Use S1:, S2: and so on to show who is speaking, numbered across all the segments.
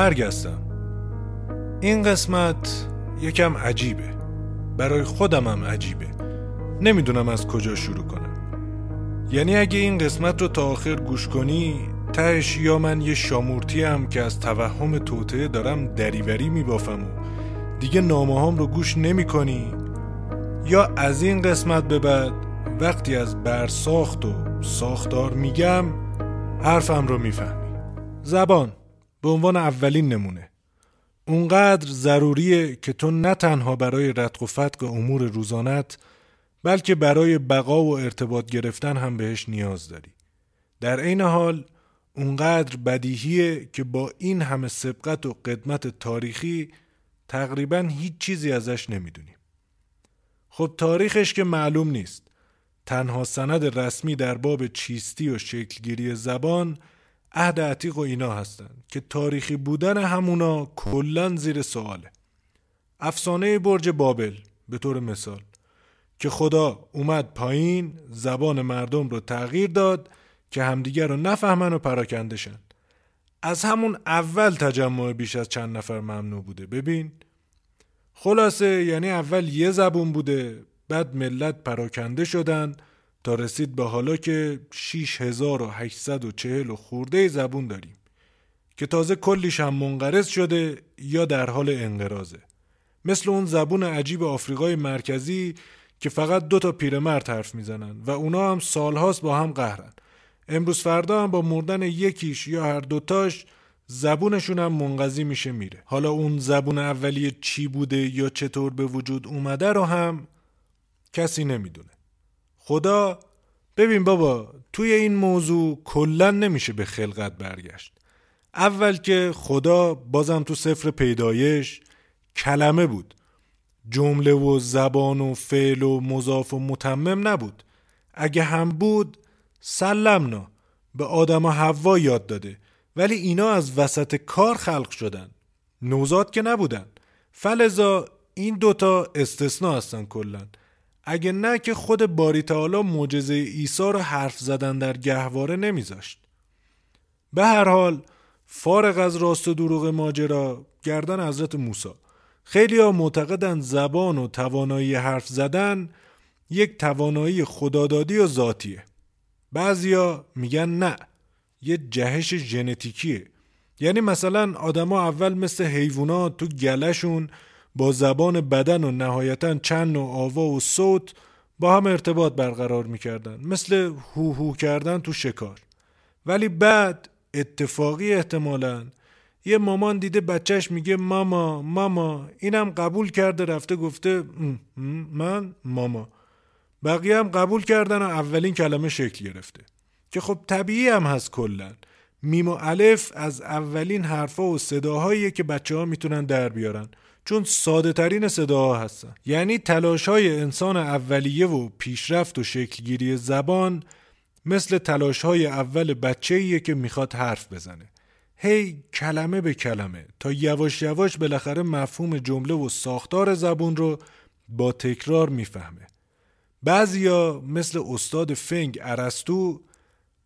S1: پرگستم این قسمت یکم عجیبه. برای خودمم عجیبه. نمی‌دونم از کجا شروع کنم. یعنی اگه این قسمت رو تا آخر گوش کنی تهش یا من یه شامورتی هم که از توهم توطعه دارم دریوری میبافم و دیگه نامه هم رو گوش نمی کنی یا از این قسمت به بعد وقتی از برساخت و ساختار میگم حرفم رو می‌فهمی. زبان. به عنوان اولین نمونه. اونقدر ضروریه که تو نه تنها برای رتق و فتق امور روزانت بلکه برای بقا و ارتباط گرفتن هم بهش نیاز داری. در عین حال اونقدر بدیهیه که با این همه سبقت و قدمت تاریخی تقریبا هیچ چیزی ازش نمی‌دونیم. خب تاریخش که معلوم نیست. تنها سند رسمی در باب چیستی و شکلگیری زبان عهد عتیق و اینا هستن که تاریخی بودن همونا کلا زیر سواله. افسانه برج بابل به طور مثال که خدا اومد پایین زبان مردم رو تغییر داد که همدیگر رو نفهمن و پراکندشن از همون اول تجمع بیش از چند نفر ممنوع بوده. ببین خلاصه یعنی اول یه زبون بوده بعد ملت پراکنده شدن. تا رسید به حالا که 6840 و خورده زبون داریم که تازه کلیش هم منقرض شده یا در حال انقراضه. مثل اون زبون عجیب آفریقای مرکزی که فقط دو تا پیرمرد حرف می‌زنن و اونا هم سالهاست با هم قهرن. امروز فردا هم با مردن یکیش یا هر دوتاش زبونشون هم منقضی میشه میره. حالا اون زبون اولیه چی بوده یا چطور به وجود اومده رو هم کسی نمی‌دونه. خدا ببین بابا توی این موضوع کلا نمیشه به خلقت برگشت. اول که خدا بازم تو سفر پیدایش کلمه بود. جمله و زبان و فعل و مضاف و متمم نبود. اگه هم بود سلمنا به آدم و حوا یاد داده. ولی اینا از وسط کار خلق شدن. نوزاد که نبودن. فلزا این دوتا استثناء هستن کلا. اگه نه که خود باری تعالی معجزه عیسی رو حرف زدن در گهواره نمیذاشت. به هر حال فارغ از راست و دروغ ماجرا گردن حضرت موسی. خیلی ها معتقدن زبان و توانایی حرف زدن یک توانایی خدادادی و ذاتیه. بعضیا میگن نه یه جهش ژنتیکیه. یعنی مثلا آدما اول مثل حیوانات تو گلشون با زبان بدن و نهایتا چند نوع آوا و صوت با هم ارتباط برقرار می‌کردن مثل هو هو کردن تو شکار. ولی بعد اتفاقی احتمالا یه مامان دیده بچهش میگه ماما ماما اینم قبول کرده رفته گفته من ماما. بقیه هم قبول کردن و اولین کلمه شکل گرفته. که خب طبیعی هم هست کلا. میم و الف از اولین حرفا و صداهایی که بچه ها می‌تونن در بیارن. چون ساده ترین صداها هستن. یعنی تلاش های انسان اولیه و پیشرفت و شکلگیری زبان مثل تلاش های اول بچه که می‌خواد حرف بزنه. هی کلمه به کلمه. تا یواش یواش بالاخره مفهوم جمله و ساختار زبون رو با تکرار می‌فهمه. بعضیا مثل استاد فنگ ارسطو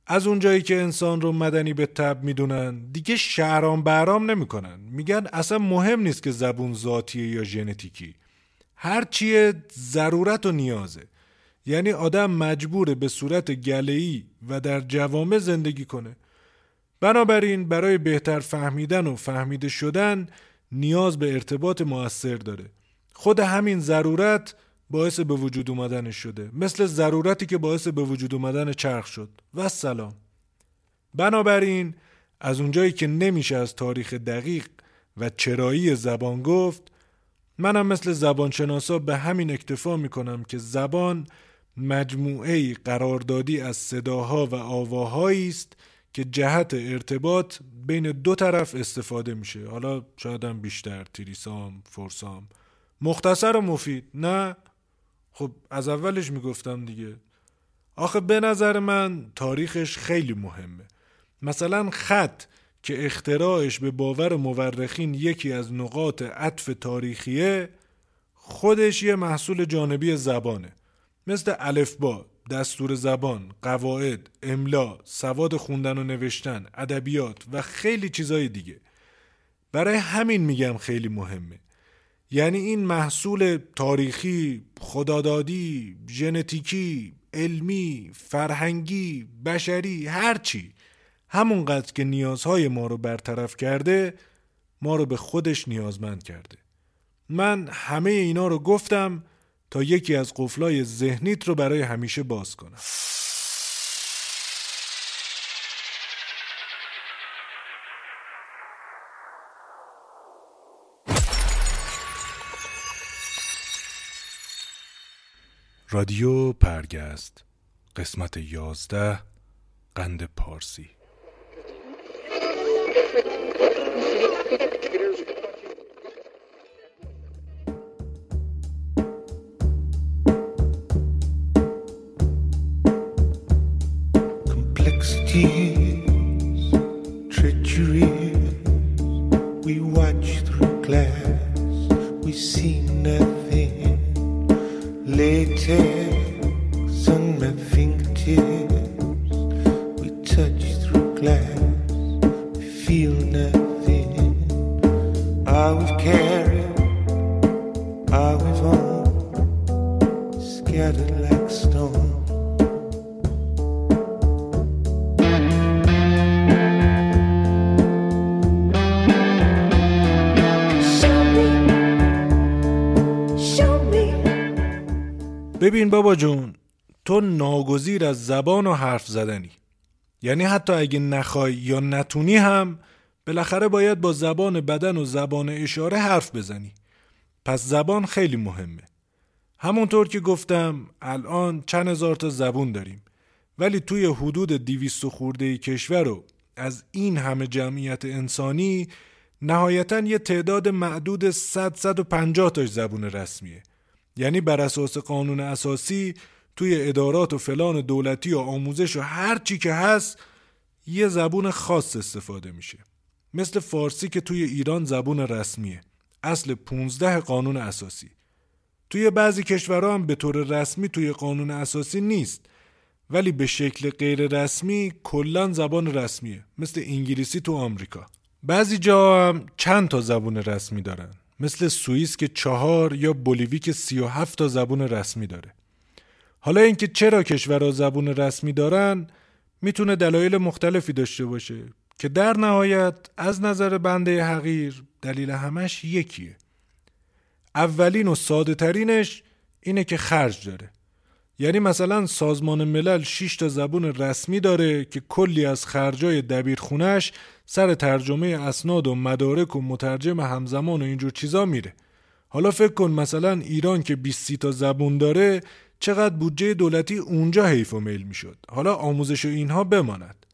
S1: از اونجایی که انسان رو مدنی به تب می‌دونن دیگه شهرام برام نمی‌کنن. میگن اصلا مهم نیست که زبون ذاتیه یا ژنتیکی. هر چیه ضرورت و نیازه. یعنی آدم مجبوره به صورت گلهی و در جوامع زندگی کنه. بنابراین برای بهتر فهمیدن و فهمیده شدن نیاز به ارتباط موثر داره. خود همین ضرورت باعث به وجود اومدنش شده. مثل ضرورتی که باعث به وجود اومدن چرخ شد. و سلام بنابراین از اونجایی که نمیشه از تاریخ دقیق و چرایی زبان گفت منم مثل زبانشناسا به همین اکتفا می‌کنم که زبان مجموعه قراردادی از صداها و آواهایی است که جهت ارتباط بین دو طرف استفاده میشه. حالا شاید هم بیشتر تریسام فرسام مختصر و مفید. نه؟ خب از اولش می‌گفتم دیگه. آخه به نظر من تاریخش خیلی مهمه. مثلا خط که اختراعش به باور مورخین یکی از نقاط عطف تاریخیه خودش یه محصول جانبی زبانه. مثل الفبا، دستور زبان، قواعد، املا، سواد خوندن و نوشتن، ادبیات و خیلی چیزای دیگه. برای همین میگم خیلی مهمه. یعنی این محصول تاریخی، خدادادی، ژنتیکی، علمی، فرهنگی، بشری، هرچی همونقدر که نیازهای ما رو برطرف کرده ما رو به خودش نیازمند کرده. من همه اینا رو گفتم تا یکی از قفلای ذهنیت رو برای همیشه باز کنم. رادیو پرگست قسمت یازده قند پارسی
S2: Complexities, treachery, we watch through glass, we see nothing.
S1: از زبان و حرف زدنی. یعنی حتی اگه نخوای یا نتونی هم بالاخره باید با زبان بدن و زبان اشاره حرف بزنی. پس زبان خیلی مهمه. همونطور که گفتم الان چند هزار تا زبون داریم. ولی توی حدود دیویست خورده کشور و از این همه جمعیت انسانی نهایتا یه تعداد معدود 100 150 تاش زبون رسمیه. یعنی بر اساس قانون اساسی توی ادارات و فلان دولتی و آموزش و هر چی که هست یه زبون خاص استفاده میشه. مثل فارسی که توی ایران زبون رسمیه. اصل 15 قانون اساسی. توی بعضی کشورها هم به طور رسمی توی قانون اساسی نیست. ولی به شکل غیر رسمی کلا زبان رسمیه. مثل انگلیسی تو آمریکا. بعضی جا هم چند تا زبون رسمی دارن. مثل سوئیس که چهار یا بولیوی که سی و هفت تا زبون رسمی داره. حالا اینکه چرا کشورها زبون رسمی دارن می‌تونه دلایل مختلفی داشته باشه که در نهایت از نظر بنده حقیر دلیل همش یکیه. اولین و ساده ترینش اینه که خرج داره. یعنی مثلا سازمان ملل 6 تا زبون رسمی داره که کلی از خرجای دبیرخونش سر ترجمه اسناد و مدارک و مترجم همزمان و اینجور چیزا میره. حالا فکر کن مثلا ایران که 20 تا زبون داره چقدر بودجه دولتی اونجا حیف و میل می‌شد. حالا آموزش و اینها بماند.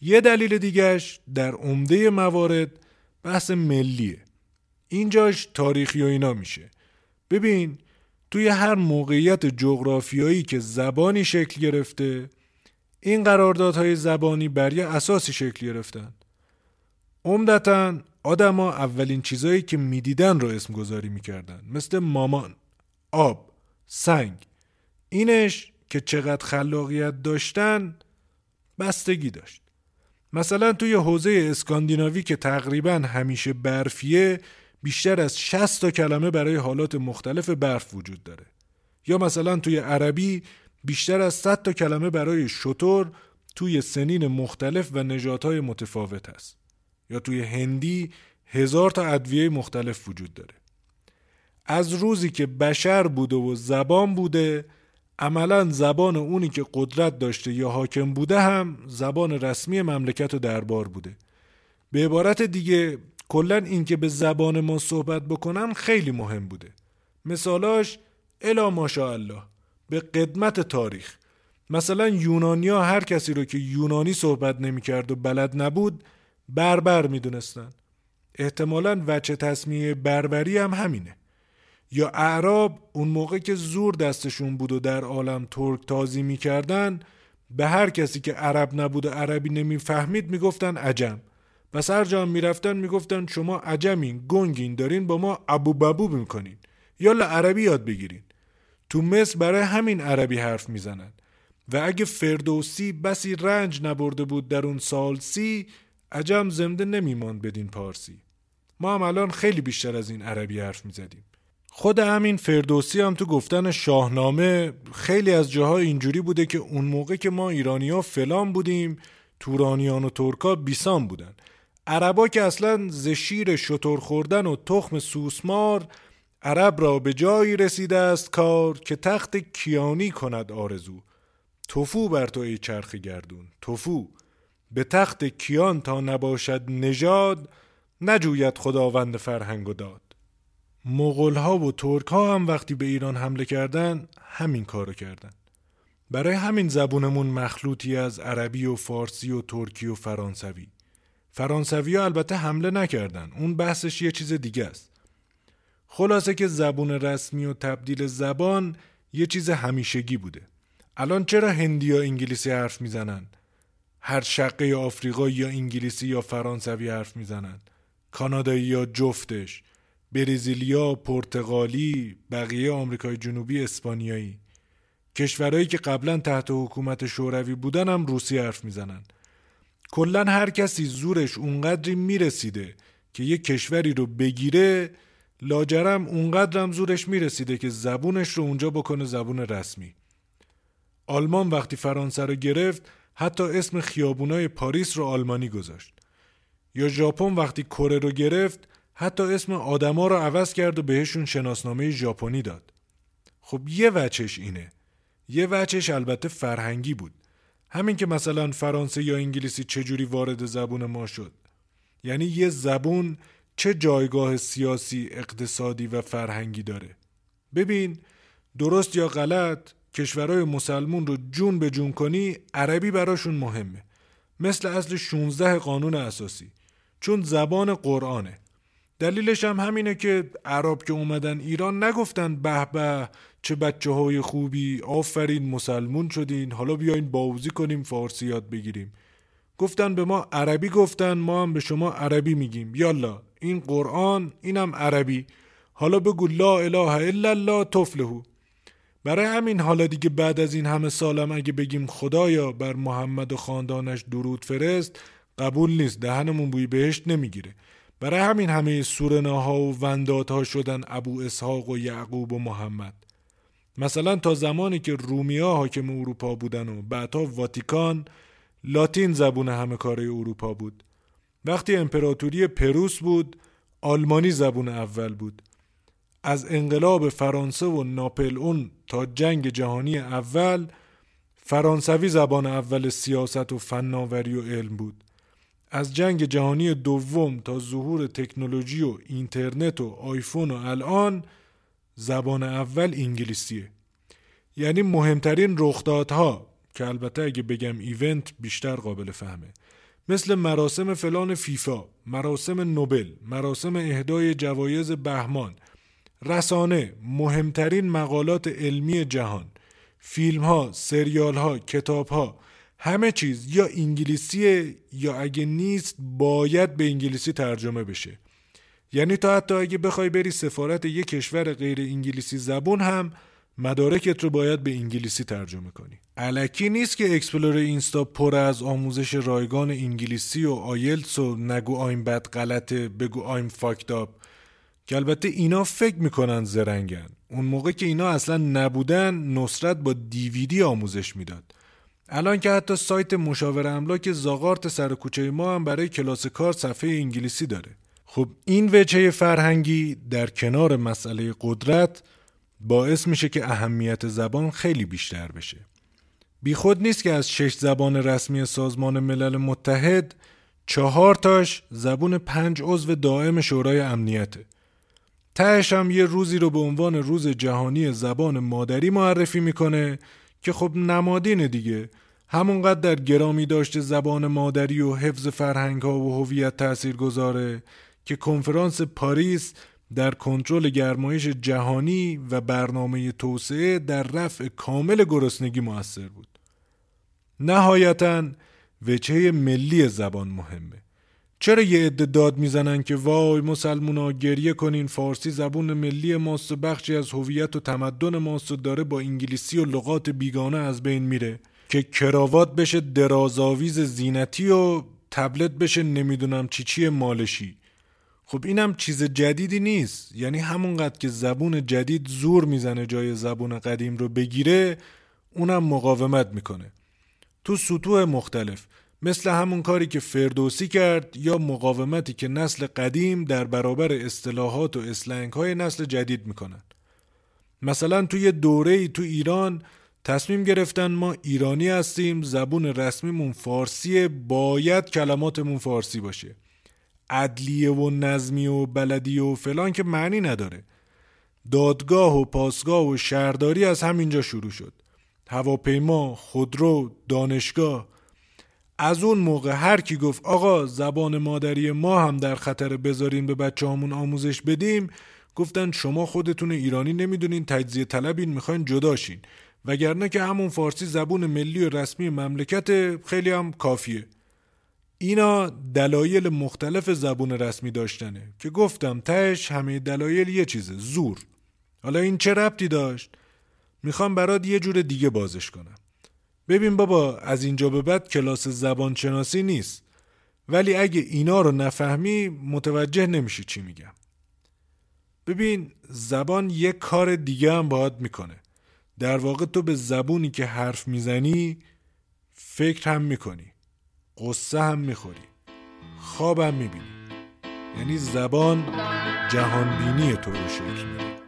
S1: یه دلیل دیگهش در عمده موارد بحث ملیه. اینجاش تاریخی و اینا میشه. ببین توی هر موقعیت جغرافیایی که زبانی شکل گرفته این قراردادهای زبانی بر یه اساسی شکل گرفتن. عمدتا آدما اولین چیزایی که می‌دیدن رو اسم گذاری می‌کردن. مثل مامان آب سنگ. اینش که چقدر خلاقیت داشتن بستگی داشت. مثلا توی حوزه اسکاندیناوی که تقریبا همیشه برفیه بیشتر از 60 تا کلمه برای حالات مختلف برف وجود داره. یا مثلا توی عربی بیشتر از 100 تا کلمه برای شطور توی سنین مختلف و نژادهای متفاوت هست. یا توی هندی هزار تا ادویه مختلف وجود داره. از روزی که بشر بوده و زبان بوده عملا زبان اونی که قدرت داشته یا حاکم بوده هم زبان رسمی مملکت و دربار بوده. به عبارت دیگه کلا اینکه به زبان ما صحبت بکنن خیلی مهم بوده. مثالاش الا ماشاءالله به قدمت تاریخ. مثلا یونانیا هر کسی رو که یونانی صحبت نمی‌کرد و بلد نبود بربر می‌دونستن. احتمالا وچه تصمیه بربری هم همینه. یا اعراب اون موقع که زور دستشون بود و در عالم ترک تازی می‌کردن به هر کسی که عرب نبود و عربی نمی‌فهمید می‌گفتن عجم. و سر جام می‌رفتن می‌گفتن شما عجمین گنگین دارین با ما ابو ببو می‌کنین. یالا عربی یاد بگیرین. تو مصر برای همین عربی حرف می‌زنن. و اگه فردوسی بسی رنج نبرده بود در اون سال سی عجم زنده نمیماند بدین پارسی. ما هم الان خیلی بیشتر از این عربی حرف می‌زدیم. خود همین فردوسی هم تو گفتن شاهنامه خیلی از جاها اینجوری بوده که اون موقع که ما ایرانیا فلان بودیم تورانیان و ترکا بیسان بودن. عربا که اصلا ز شیر خوردن و تخم سوسمار عرب را به جایی رسیده است کار که تخت کیانی کند آرزو. توفو بر تو ای چرخ گردون توفو. به تخت کیان تا نباشد نژاد نجوید خداوند فرهنگ و داد. مغول ها و ترک ها هم وقتی به ایران حمله کردن همین کارو کردن. برای همین زبونمون مخلوطی از عربی و فارسی و ترکی و فرانسوی. فرانسوی ها البته حمله نکردن اون بحثش یه چیز دیگه است. خلاصه که زبون رسمی و تبدیل زبان یه چیز همیشگی بوده. الان چرا هندی یا انگلیسی حرف می‌زنن؟ هر شقه آفریقا یا انگلیسی یا فرانسوی حرف می‌زنن؟ کانادایی یا جفتش؟ برزیلیا، پرتغالی، بقیه آمریکای جنوبی، اسپانیایی. کشورهایی که قبلا تحت حکومت شوروی بودن هم روسی حرف می‌زنن. کلا هر کسی زورش اونقدری می‌رسیده که یه کشوری رو بگیره لاجرم اونقدرم زورش می‌رسیده که زبونش رو اونجا بکنه زبون رسمی. آلمان وقتی فرانسه رو گرفت حتی اسم خیابونای پاریس رو آلمانی گذاشت. یا ژاپن وقتی کره رو گرفت حتی اسم آدما رو عوض کرد و بهشون شناسنامه ژاپنی داد. خب یه وچش اینه. یه وچش البته فرهنگی بود. همین که مثلا فرانسه یا انگلیسی چجوری وارد زبون ما شد. یعنی یه زبون چه جایگاه سیاسی اقتصادی و فرهنگی داره. ببین درست یا غلط کشورهای مسلمون رو جون به جون کنی عربی براشون مهمه. مثل اصل 16 قانون اساسی. چون زبان قرآنه. دلیلش هم همینه که عرب که اومدن ایران نگفتن به به چه بچه های خوبی آفرین مسلمون شدین حالا بیاین باوزی کنیم فارسی یاد بگیریم. گفتن به ما عربی گفتن ما هم به شما عربی میگیم. یالا این قرآن اینم عربی. حالا بگو لا اله الا الله تفلهو برای همین حالا دیگه بعد از این همه سالم اگه بگیم خدایا بر محمد و خاندانش درود فرست قبول نیست دهنمون بوی بهشت نمی‌گیره. برای همین همه سورناها و وندادها شدن ابو اسحاق و یعقوب و محمد. مثلا تا زمانی که رومیا حاکم اروپا بودن و بعدها واتیکان لاتین زبون همه کاره اروپا بود. وقتی امپراتوری پروس بود آلمانی زبون اول بود. از انقلاب فرانسه و ناپل اون تا جنگ جهانی اول فرانسوی زبان اول سیاست و فناوری و علم بود. از جنگ جهانی دوم تا ظهور تکنولوژی و اینترنت و آیفون و الان زبان اول انگلیسیه. یعنی مهمترین رخدادها که البته اگه بگم ایونت بیشتر قابل فهمه. مثل مراسم فلان فیفا مراسم نوبل مراسم اهدای جوایز بهمان. رسانه مهمترین مقالات علمی جهان. فیلم ها سریال ها کتاب ها همه چیز یا انگلیسیه یا اگه نیست باید به انگلیسی ترجمه بشه. یعنی تا حتی اگه بخوای بری سفارت یک کشور غیر انگلیسی زبون هم مدارکت رو باید به انگلیسی ترجمه کنی. الکی نیست که explore اینستا پر از آموزش رایگان انگلیسی و آیلتس و نگو I'm bad غلطه بگو I'm fucked up که البته اینا فکر می‌کنن زرنگن. اون موقع که اینا اصلا نبودن نصرت با دیویدی آموزش می‌داد. الان که حتی سایت مشاور املاک زاغارت سر کوچه ما هم برای کلاس کار صفحه انگلیسی داره. خب این وجهه فرهنگی در کنار مسئله قدرت باعث میشه که اهمیت زبان خیلی بیشتر بشه. بیخود نیست که از شش زبان رسمی سازمان ملل متحد چهار تاش زبون پنج عضو دائم شورای امنیته. تهش هم یه روزی رو به عنوان روز جهانی زبان مادری معرفی می‌کنه که خب نمادینه دیگه همونقدر در گرامی داشته زبان مادری و حفظ فرهنگ ها و هویت تأثیر گذاره که کنفرانس پاریس در کنترل گرمایش جهانی و برنامه توسعه در رفع کامل گرسنگی موثر بود. نهایتا وجهه ملی زبان مهمه. چرا یه عده داد می‌زنن که وای مسلمونا گریه کنین فارسی زبون ملی ماست و بخشی از هویت و تمدن ماست و داره با انگلیسی و لغات بیگانه از بین میره؟ که کراوات بشه درازاویز زینتی و تبلت بشه نمی‌دونم چی چی مالشی. خب اینم چیز جدیدی نیست. یعنی همونقدر که زبون جدید زور می‌زنه جای زبون قدیم رو بگیره اونم مقاومت می‌کنه. تو سطوح مختلف. مثل همون کاری که فردوسی کرد یا مقاومتی که نسل قدیم در برابر اصطلاحات و اسلنگ های نسل جدید می‌کنن مثلا توی دوره تو ایران تصمیم گرفتن ما ایرانی هستیم زبون رسمیمون فارسیه باید کلماتمون فارسی باشه. عدلیه و نظمی و بلدی و فلان که معنی نداره. دادگاه و پاسگاه و شهرداری از همینجا شروع شد. هواپیما، خودرو، دانشگاه از اون موقع هر کی گفت آقا زبان مادری ما هم در خطر بذارین به بچه همون آموزش بدیم گفتن شما خودتون ایرانی نمی‌دونین تجزیه طلبین می‌خواین جداشین وگرنه که همون فارسی زبون ملی و رسمی مملکت خیلی هم کافیه. اینا دلایل مختلف زبون رسمی داشتنه که گفتم تهش همه دلایل یه چیزه زور. حالا این چه ربطی داشت؟ می‌خوام برات یه جور دیگه بازش کنم. ببین بابا از اینجا به بعد کلاس زبان شناسی نیست. ولی اگه اینا رو نفهمی متوجه نمیشی چی میگم. ببین زبان یه کار دیگه هم باید می‌کنه. در واقع تو به زبونی که حرف می‌زنی فکر هم می‌کنی. قصه هم می‌خوری. خواب هم می‌بینی. یعنی زبان جهانبینی تو رو شکل میده.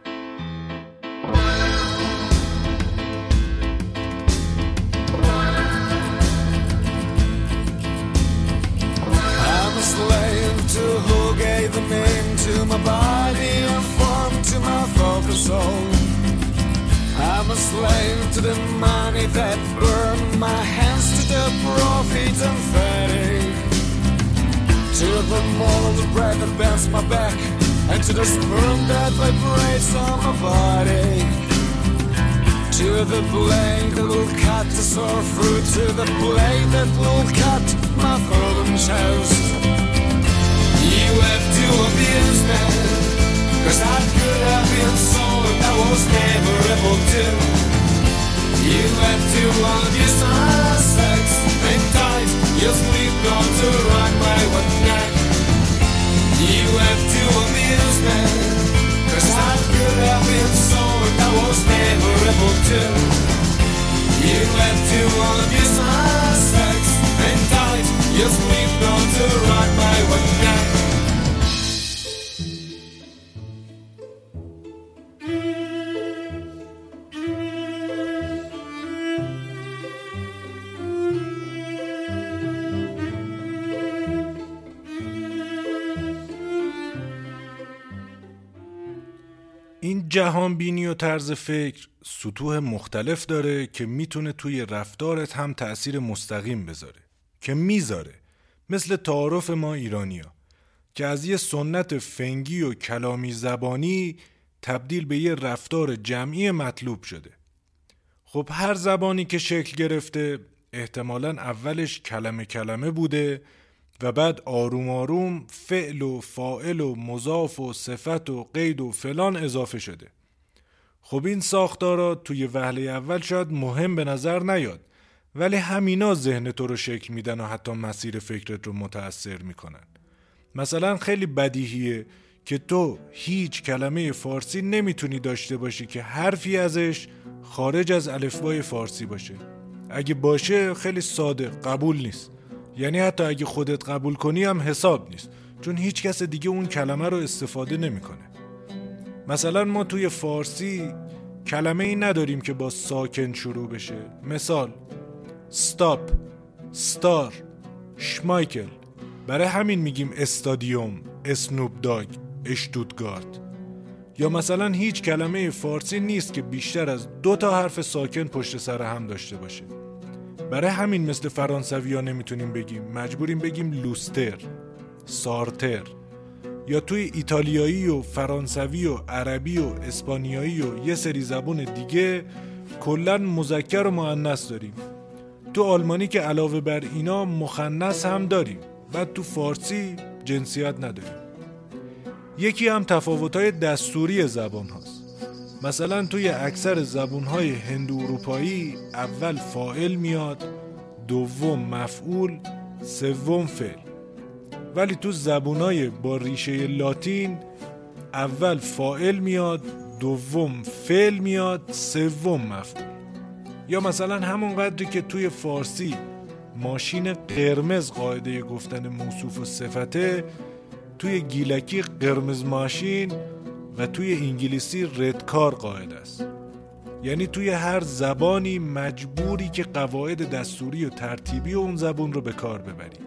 S3: To who gave a name to my body and form to my focus soul. I'm a slave to the money that burned my hands to the profit and fatigue. To the mold of the bread that bends my back and to the sperm that vibrates on my body. To the blade that will cut the sore fruit, to the blade that will cut my frozen toast. You have to abuse me, cause I could have been sold, I was never able to. You have to abuse my sex, and tight, you sleep on to rock my one neck. You have to abuse me, cause I could have been sold, I was never able to. You have to abuse my sex, and tight, you sleep on to rock my one neck.
S1: جهان بینی و طرز فکر سطوح مختلف داره که می‌تونه توی رفتارت هم تأثیر مستقیم بذاره که می‌ذاره مثل تعارف ما ایرانیا که از یه سنت فنگی و کلامی زبانی تبدیل به یه رفتار جمعی مطلوب شده. خب هر زبانی که شکل گرفته احتمالا اولش کلمه کلمه بوده و بعد آروم آروم فعل و فائل و مضاف و صفت و قید و فلان اضافه شده. خب این ساختارا توی وهله اول شاید مهم به نظر نیاد ولی همینا ذهن تو رو شکل میدن و حتی مسیر فکرت رو متأثر می‌کنن. مثلا خیلی بدیهیه که تو هیچ کلمه فارسی نمی‌تونی داشته باشی که حرفی ازش خارج از الفبای فارسی باشه. اگه باشه خیلی ساده قبول نیست. یعنی حتی اگه خودت قبول کنی هم حساب نیست. چون هیچ کس دیگه اون کلمه رو استفاده نمی‌کنه. مثلا ما توی فارسی کلمه ای نداریم که با ساکن شروع بشه. مثال ستاپ ستار شمایکل برای همین میگیم استادیوم اسنوب داگ اشتودگارد. یا مثلا هیچ کلمه فارسی نیست که بیشتر از دو تا حرف ساکن پشت سر هم داشته باشه. برای همین مثل فرانسوی ها نمی‌تونیم بگیم. مجبوریم بگیم لوستر سارتر. یا توی ایتالیایی و فرانسوی و عربی و اسپانیایی و یه سری زبون دیگه کلا مذکر و مؤنث داریم. تو آلمانی که علاوه بر اینا مخنث هم داریم. بعد تو فارسی جنسیت نداریم. یکی هم تفاوت‌های دستوری زبان هاست. مثلا توی اکثر زبونهای هندو اروپایی اول فائل میاد دوم مفعول سوم فعل. ولی تو زبونهای با ریشه لاتین اول فائل میاد دوم فعل میاد سوم مفعول. یا مثلا همون قدری که توی فارسی ماشین قرمز قاعده گفتن موصوف و صفته توی گیلکی قرمز ماشین و توی انگلیسی ردکار قاعده است. یعنی توی هر زبانی مجبوری که قواعد دستوری و ترتیبی اون زبون رو به کار ببری.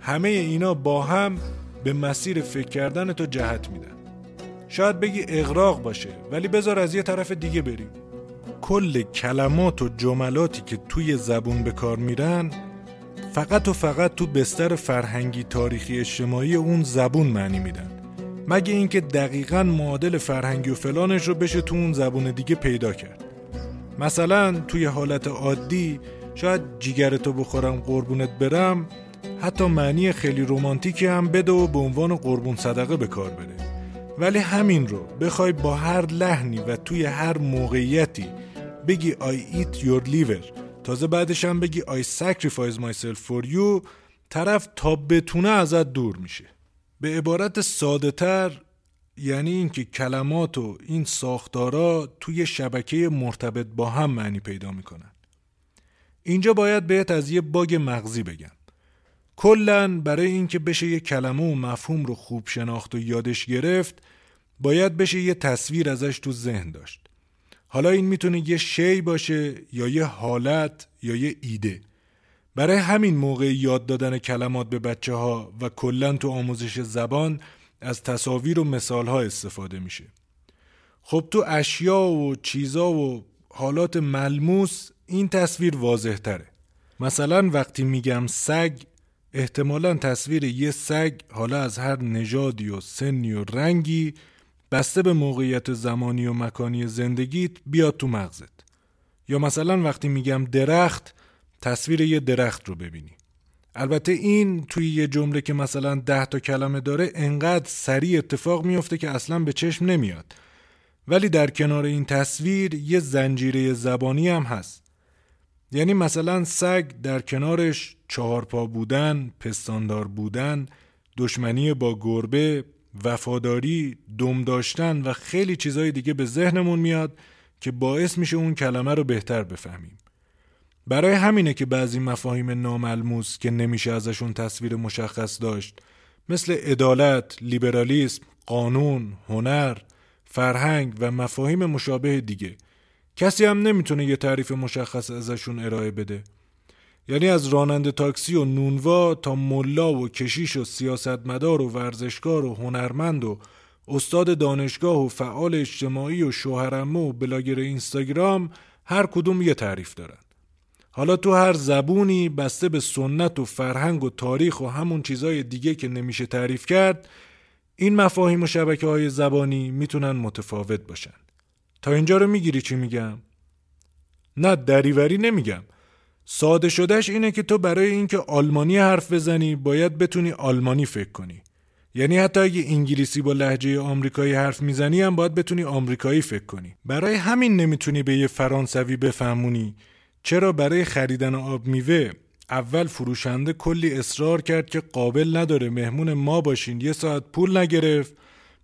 S1: همه اینا با هم به مسیر فکر کردن تو جهت میدن. شاید بگی اغراق باشه ولی بذار از یه طرف دیگه بریم. کل کلمات و جملاتی که توی زبون به کار میرن فقط و فقط تو بستر فرهنگی تاریخی اجتماعی اون زبون معنی میدن. مگه اینکه دقیقا معادل فرهنگی و فلانش رو بشه تو اون زبون دیگه پیدا کرد. مثلا توی حالت عادی شاید جیگرتو بخورم قربونت برم حتی معنی خیلی رومانتیکی هم بده و به عنوان قربون صدقه به کار بره. ولی همین رو بخوای با هر لحنی و توی هر موقعیتی بگی I eat your liver تازه بعدش هم بگی I sacrifice myself for you طرف تا بتونه ازت دور میشه. به عبارت ساده تر یعنی اینکه کلمات و این ساختارا توی شبکه مرتبط با هم معنی پیدا می‌کنن. اینجا باید بهت از یه باگ مغزی بگم. کلا برای اینکه بشه یه کلمه و مفهوم رو خوب شناخت و یادش گرفت باید بشه یه تصویر ازش تو ذهن داشت. حالا این می‌تونه یه شی باشه یا یه حالت یا یه ایده. برای همین موقع یاد دادن کلمات به بچه ها و کلا تو آموزش زبان از تصاویر و مثال ها استفاده میشه. خب تو اشیا و چیزا و حالات ملموس این تصویر واضح تره. مثلا وقتی میگم سگ احتمالا تصویر یه سگ حالا از هر نژادی و سنی و رنگی بسته به موقعیت زمانی و مکانی زندگیت بیاد تو مغزت. یا مثلا وقتی میگم درخت تصویر یه درخت رو ببینی. البته این توی یه جمله که مثلا ده تا کلمه داره انقدر سریع اتفاق میفته که اصلا به چشم نمیاد. ولی در کنار این تصویر یه زنجیره زبانی هم هست. یعنی مثلا سگ در کنارش چهارپا بودن، پستاندار بودن، دشمنی با گربه، وفاداری، دم داشتن و خیلی چیزای دیگه به ذهنمون میاد که باعث میشه اون کلمه رو بهتر بفهمیم. برای همینه که بعضی مفاهیم ناملموس که نمیشه ازشون تصویر مشخص داشت مثل عدالت، لیبرالیسم، قانون، هنر، فرهنگ و مفاهیم مشابه دیگه. کسی هم نمی‌تونه یه تعریف مشخص ازشون ارائه بده. یعنی از راننده تاکسی و نونوا تا ملا و کشیش و سیاستمدار و ورزشکار و هنرمند و استاد دانشگاه و فعال اجتماعی و شوهرمه و بلاگر اینستاگرام هر کدوم یه تعریف دارن. حالا تو هر زبونی بسته به سنت و فرهنگ و تاریخ و همون چیزای دیگه که نمیشه تعریف کرد این مفاهیم و شبکه های زبانی می‌تونن متفاوت باشن. تا اینجا رو می‌گیری چی میگم؟ نه دریوری نمیگم. ساده شدهش اینه که تو برای اینکه آلمانی حرف بزنی باید بتونی آلمانی فکر کنی. یعنی حتی اگه انگلیسی با لحجه آمریکایی حرف می‌زنی هم باید بتونی آمریکایی فکر کنی. برای همین نمی‌تونی به یه فرانسوی بفهمونی چرا برای خریدن آب میوه اول فروشنده کلی اصرار کرد که قابل نداره مهمون ما باشین یه ساعت پول نگرفت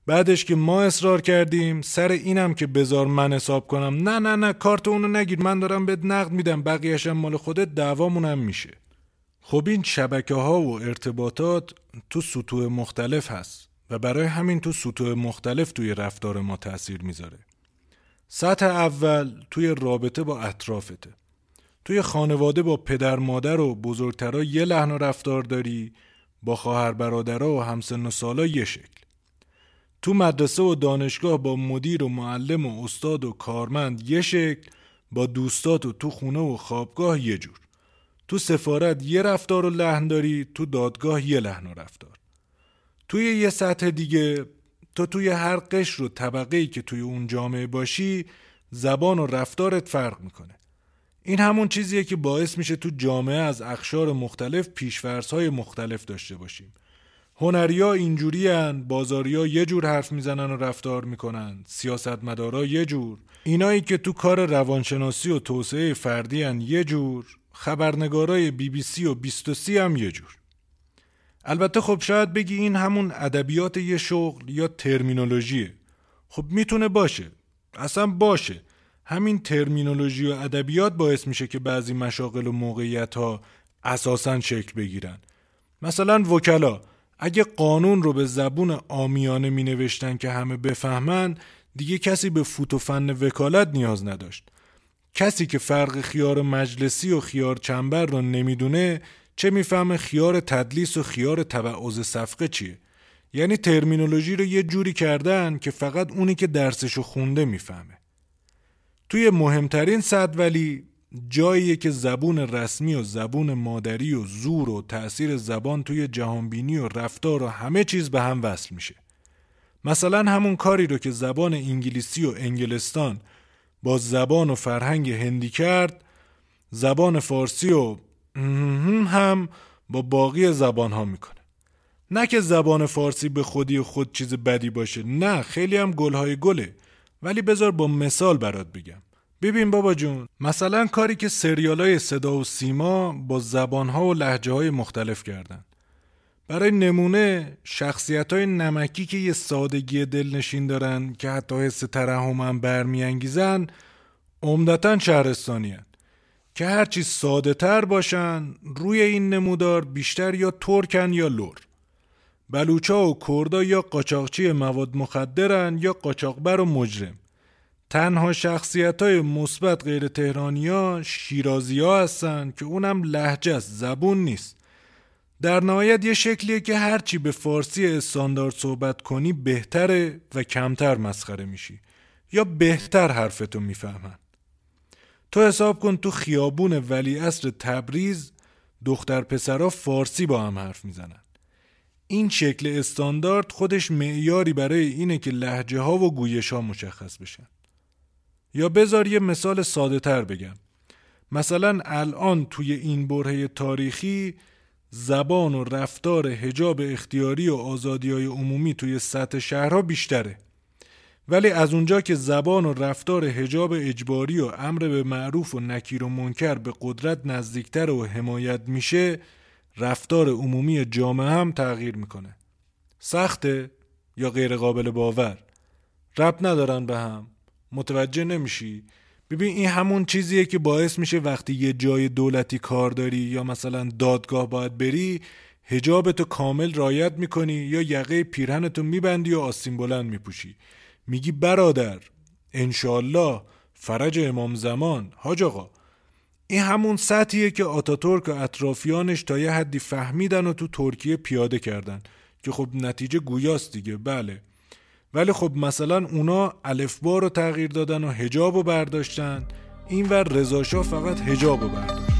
S1: بعدش که ما اصرار کردیم سر اینم که بزار من حساب کنم. نه نه نه کارت اونو نگیر من دارم بهت نقد میدم بقیهشم مال خودت دعوامونم میشه. خب این شبکه ها و ارتباطات تو سطوح مختلف هست و برای همین تو سطوح مختلف توی رفتار ما تاثیر می‌ذاره. سطح اول توی رابطه با اطرافته. توی خانواده با پدر مادر و بزرگترا یه لحن و رفتار داری با خواهر برادرها و همسن و سالا یه شکل. تو مدرسه و دانشگاه با مدیر و معلم و استاد و کارمند یه شکل با دوستات و تو خونه و خوابگاه یه جور. تو سفارت یه رفتار و لحن داری تو دادگاه یه لحن و رفتار. توی یه سطح دیگه تو توی هر قشر و طبقه ای که توی اون جامعه باشی زبان و رفتارت فرق می‌کنه. این همون چیزیه که باعث میشه تو جامعه از اخشار مختلف های مختلف داشته باشیم. هنریا اینجوری هن بازاریا یه جور حرف می‌زنن و رفتار می‌کنن سیاستمدارا یه جور. اینایی که تو کار روانشناسی و توسعه فردی هن یه جور خبرنگارای بی بی سی و بیستوسی هم یه جور. البته خب شاید بگی این همون ادبیات یه شغل یا ترمینولوژیه. خب می‌تونه باشه. اصلا باشه. همین ترمینولوژی و ادبیات باعث میشه که بعضی مشاغل و موقعیت ها اساسا شکل بگیرن. مثلا وکلا اگه قانون رو به زبون آمیانه می نوشتن که همه بفهمن دیگه کسی به فوت و فن وکالت نیاز نداشت. کسی که فرق خیار مجلسی و خیار چنبر رو نمی‌دونه چه می‌فهمه خیار تدلیس و خیار تبعوض صفقه چیه؟ یعنی ترمینولوژی رو یه جوری کردن که فقط اونی که درسشو خونده می‌فهمه. توی مهمترین صد ولی جاییه که زبون رسمی و زبون مادری و زور و تأثیر زبان توی جهانبینی و رفتار و همه چیز به هم وصل میشه. مثلا همون کاری رو که زبان انگلیسی و انگلستان با زبان و فرهنگ هندی کرد زبان فارسی و هم با باقی زبان ها می‌کنه. نه که زبان فارسی به خودی خود چیز بدی باشه نه خیلی هم گلهای گله. ولی بذار با مثال برات بگم. ببین بابا جون مثلا کاری که سریال های صدا و سیما با زبان ها و لحجه های مختلف کردن. برای نمونه شخصیت های نمکی که یه سادگی دلنشین دارن که حتی حس ترحم هم برمیانگیزن عمدتا شهرستانی هن. که هرچی ساده تر باشن روی این نمودار بیشتر یا ترکن یا لور بلوچا و کردا یا قاچاقچی مواد مخدرن یا قاچاقبر و مجرم. تنها شخصیت های مثبت غیر تهرانی ها شیرازی ها هستن که اونم لحجه است زبون نیست. در نهایت یه شکلیه که هرچی به فارسی استاندارد صحبت کنی بهتره و کمتر مسخره میشی. یا بهتر حرفتو می‌فهمن. تو حساب کن تو خیابون ولی اصر تبریز دختر پسرها فارسی با هم حرف می‌زنن. این شکل استاندارد خودش معیاری برای اینه که لحجه ها و گویش ها مشخص بشن. یا بذار یه مثال ساده تر بگم. مثلا الان توی این برهه تاریخی زبان و رفتار هجاب اختیاری و آزادی های عمومی توی سطح شهرها بیشتره. ولی از اونجا که زبان و رفتار هجاب اجباری و امر به معروف و نکیر و منکر به قدرت نزدیکتر و حمایت میشه رفتار عمومی جامعه هم تغییر می‌کنه. سخته یا غیر قابل باور؟ رب ندارن به هم. متوجه نمیشی. ببین این همون چیزیه که باعث میشه وقتی یه جای دولتی کار داری یا مثلا دادگاه باید بری هجابتو کامل رایت می‌کنی یا یقه پیرهنتو میبندی و آستین بلند میپوشی. میگی برادر انشالله فرج امام زمان. حاج آقا این همون سطحیه که آتاتورک و اطرافیانش تا یه حدی فهمیدن و تو ترکیه پیاده کردن. که خب نتیجه گویاست دیگه بله. ولی خب مثلا اونا الفبا رو تغییر دادن و هجاب رو برداشتن. این ور رضاشاه فقط هجاب رو برداشت.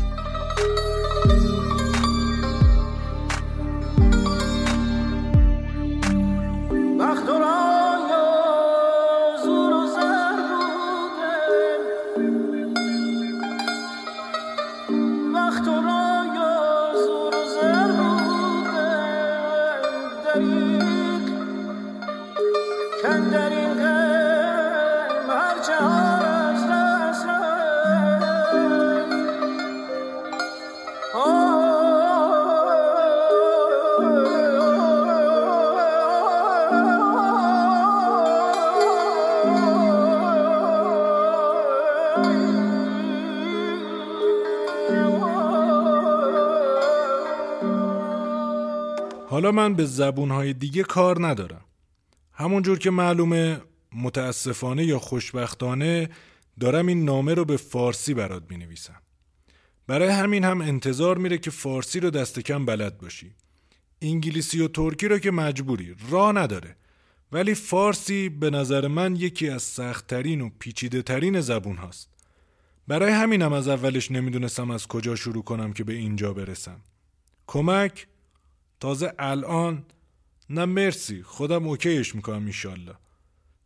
S1: حالا من به زبونهای دیگه کار ندارم همونجور که معلومه متاسفانه یا خوشبختانه دارم این نامه رو به فارسی برات می نویسم. برای همین هم انتظار میره که فارسی رو دست کم بلد باشی. انگلیسی و ترکی رو که مجبوری راه نداره. ولی فارسی به نظر من یکی از سختترین و پیچیده ترین زبون هاست. برای همینم از اولش نمی‌دونستم از کجا شروع کنم که به اینجا برسم. کمک تازه الان نه مرسی خودم اوکیش می‌کنم ایشالله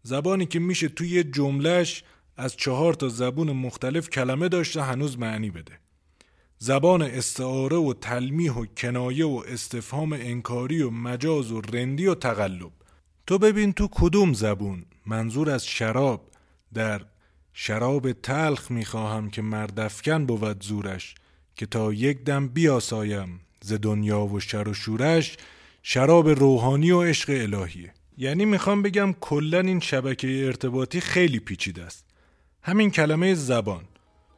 S1: زبانی که میشه توی یه جملهش از چهار تا زبون مختلف کلمه داشته هنوز معنی بده. زبان استعاره و تلمیح و کنایه و استفهام انکاری و مجاز و رندی و تقلب. تو ببین تو کدوم زبون. منظور از شراب. در شراب تلخ می‌خواهم که مردفکن بود زورش که تا یک دم بیاسایم. ز دنیا و شر و شورش شراب روحانی و عشق الهیه یعنی می‌خوام بگم کلا این شبکه ارتباطی خیلی پیچیده است. همین کلمه زبان.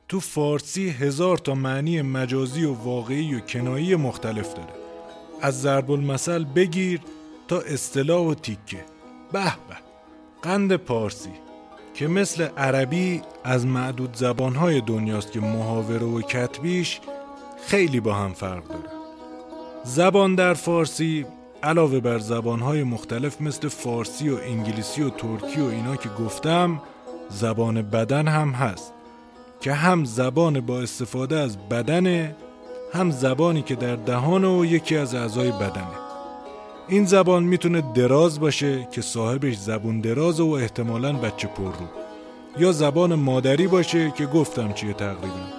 S1: تو فارسی هزار تا معنی مجازی و واقعی و کنایی مختلف داره. از ضرب المثل بگیر تا اصطلاح و تیکه. به به. قند پارسی. که مثل عربی از معدود زبانهای دنیاست که محاوره و کتبیش خیلی با هم فرق داره. زبان در فارسی علاوه بر زبانهای مختلف مثل فارسی و انگلیسی و ترکی و اینا که گفتم زبان بدن هم هست. که هم زبان با استفاده از بدنه هم زبانی که در دهان و یکی از اعضای بدنه. این زبان می‌تونه دراز باشه که صاحبش زبون دراز و احتمالا بچه پر رو. یا زبان مادری باشه که گفتم چیه تقریبا.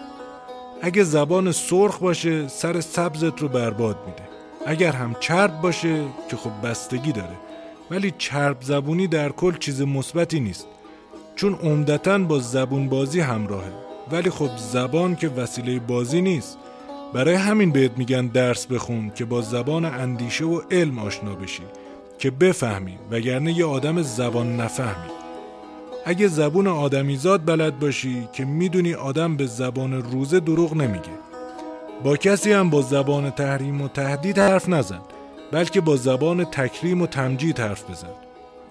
S1: اگه زبان سرخ باشه سر سبزت رو برباد میده. اگر هم چرب باشه که خب بستگی داره. ولی چرب زبونی در کل چیز مثبتی نیست. چون عمدتا با زبون بازی همراهه. ولی خب زبان که وسیله بازی نیست. برای همین بهت میگن درس بخون که با زبان اندیشه و علم آشنا بشی. که بفهمی وگرنه یه آدم زبان نفهمی. اگه زبون آدمیزاد بلد باشی که می‌دونی آدم به زبان روزه دروغ نمیگه. با کسی هم با زبان تحریم و تهدید حرف نزن بلکه با زبان تکریم و تمجید حرف بزن.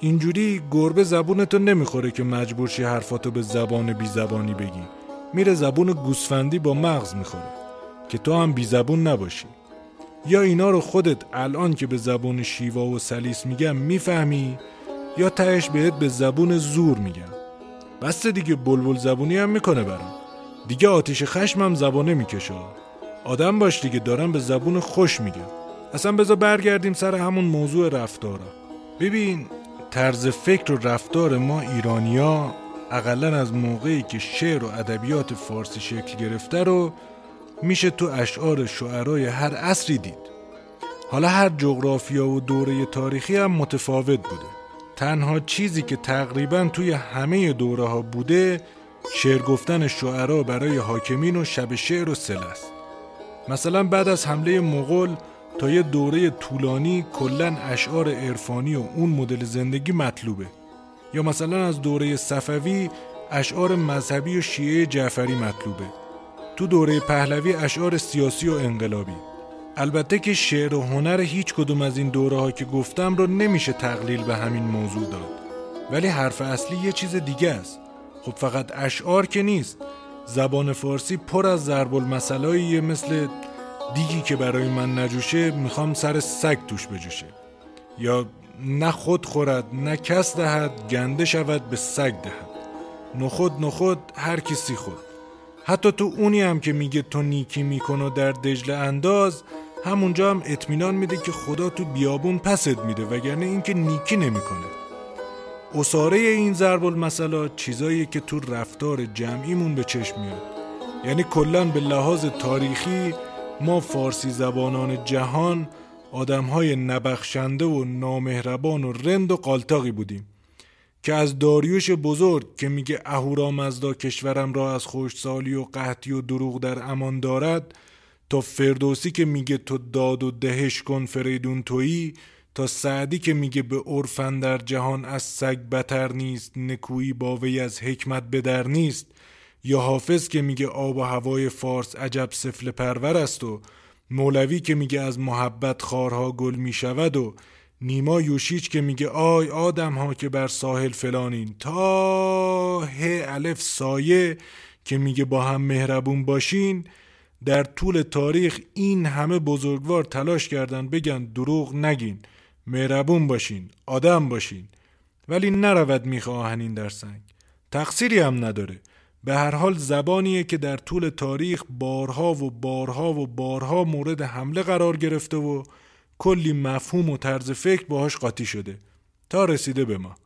S1: اینجوری گربه زبونتو نمی‌خوره که مجبور شی حرفاتو به زبان بی زبانی بگی. میره زبون گوسفندی با مغز می‌خوره که تو هم بی زبون نباشی. یا اینا رو خودت الان که به زبون شیوا و سلیس میگم می‌فهمی؟ یا تهش بهت به زبون زور میگم بس دیگه بلبل زبونی هم می‌کنه برام. دیگه آتیش خشمم زبانه می‌کشه آدم باش دیگه دارم به زبون خوش میگم. اصلا بذار برگردیم سر همون موضوع رفتارا. ببین طرز فکر و رفتار ما ایرانیا اقلا از موقعی که شعر و ادبیات فارسی شکل گرفته رو میشه تو اشعار شعرای هر عصری دید. حالا هر جغرافیا و دوره تاریخی هم متفاوت بوده. تنها چیزی که تقریبا توی همه دوره ها بوده شعر گفتن شعرا برای حاکمین و شب شعر و سل است. مثلا بعد از حمله مغول تا یه دوره طولانی کلا اشعار عرفانی و اون مدل زندگی مطلوبه. یا مثلا از دوره صفوی اشعار مذهبی و شیعه جعفری مطلوبه. تو دوره پهلوی اشعار سیاسی و انقلابی. البته که شعر و هنر هیچ کدوم از این دوره ها که گفتم رو نمیشه تقلیل به همین موضوع داد. ولی حرف اصلی یه چیز دیگه است. خب فقط اشعار که نیست. زبان فارسی پر از ضرب المثلایی مثل دیگی که برای من نجوشه می‌خوام سر سگ توش بجوشه. یا نه خود خورد نه کس دهد گنده شود به سگ دهد. نخود نخود هر کسی خود. حتی تو اونی هم که میگه تو نیکی میکن و در دجله انداز همونجا هم اطمینان میده که خدا تو بیابون پست میده وگرنه اینکه نیکی نمی‌کنه. اصاره این ضرب المثلا چیزایی که تو رفتار جمعیمون به چشم میاد. یعنی کلا به لحاظ تاریخی ما فارسی زبانان جهان آدمهای نبخشنده و نامهربان و رند و قالتاقی بودیم. که از داریوش بزرگ که میگه اهورامزدا کشورم را از خوشسالی و قحطی و دروغ در امان دارد تا فردوسی که میگه تو داد و دهش کن فریدون تویی تا سعدی که میگه به عرفن در جهان از سگ بتر نیست نکویی با وی از حکمت بدر نیست. یا حافظ که میگه آب و هوای فارس عجب سفل پرور است و مولوی که میگه از محبت خارها گل می‌شود و نیما یوشیچ که میگه آی آدم ها که بر ساحل فلانین. تا ه الف سایه که میگه با هم مهربون باشین در طول تاریخ این همه بزرگوار تلاش کردن بگن دروغ نگین مهربون باشین آدم باشین. ولی نرود میخ آهنین در سنگ. تقصیری هم نداره. به هر حال زبانیه که در طول تاریخ بارها و بارها و بارها مورد حمله قرار گرفته و کلی مفهوم و طرز فکر باهاش قاطی شده. تا رسیده به ما.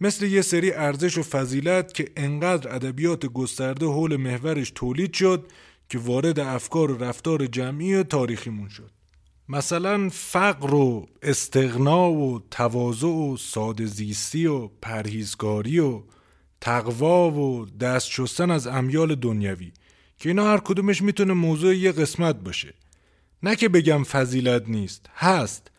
S1: مثل یه سری ارزش و فضیلت که انقدر ادبیات گسترده حول محورش تولید شد که وارد افکار و رفتار جمعی تاریخیمون شد. مثلا فقر و استغنا و تواضع و ساده زیستی و پرهیزگاری و تقوا و دست شستن از امیال دنیوی که اینا هر کدومش می‌تونه موضوع یه قسمت باشه. نه که بگم فضیلت نیست هست.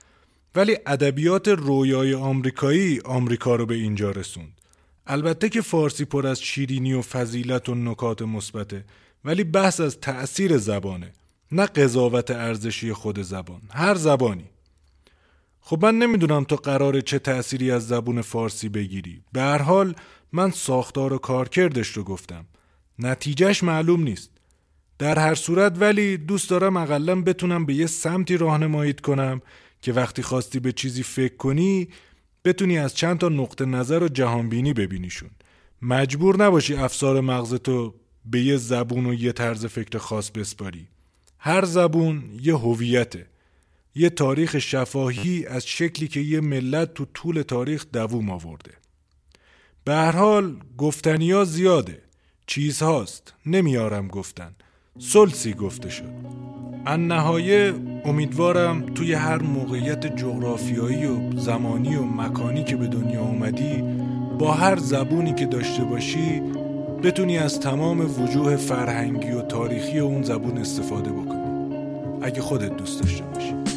S1: ولی ادبیات رویای آمریکایی آمریکا رو به اینجا رسوند. البته که فارسی پر از شیرینی و فضیلت و نکات مثبته. ولی بحث از تأثیر زبانه نه قضاوت ارزشی خود زبان هر زبانی. خب من نمی‌دونم تو قراره چه تأثیری از زبون فارسی بگیری. به هر حال من ساختار و کارکردش رو گفتم. نتیجهش معلوم نیست. در هر صورت ولی دوست دارم اقلا بتونم به یه سمتی راهنماییت کنم که وقتی خواستی به چیزی فکر کنی بتونی از چند تا نقطه نظر و جهانبینی ببینیشون. مجبور نباشی افسار مغزتو به یه زبون و یه طرز فکر خاص بسپاری. هر زبون یه هویته. یه تاریخ شفاهی از شکلی که یه ملت تو طول تاریخ دووم آورده. به هر حال گفتنیا زیاده. چیزهاست. نمیارم گفتن. سلسی گفته شد. ان نهایه امیدوارم توی هر موقعیت جغرافیایی و زمانی و مکانی که به دنیا اومدی با هر زبونی که داشته باشی بتونی از تمام وجوه فرهنگی و تاریخی اون زبون استفاده بکنی. اگه خودت دوست داشته باشی.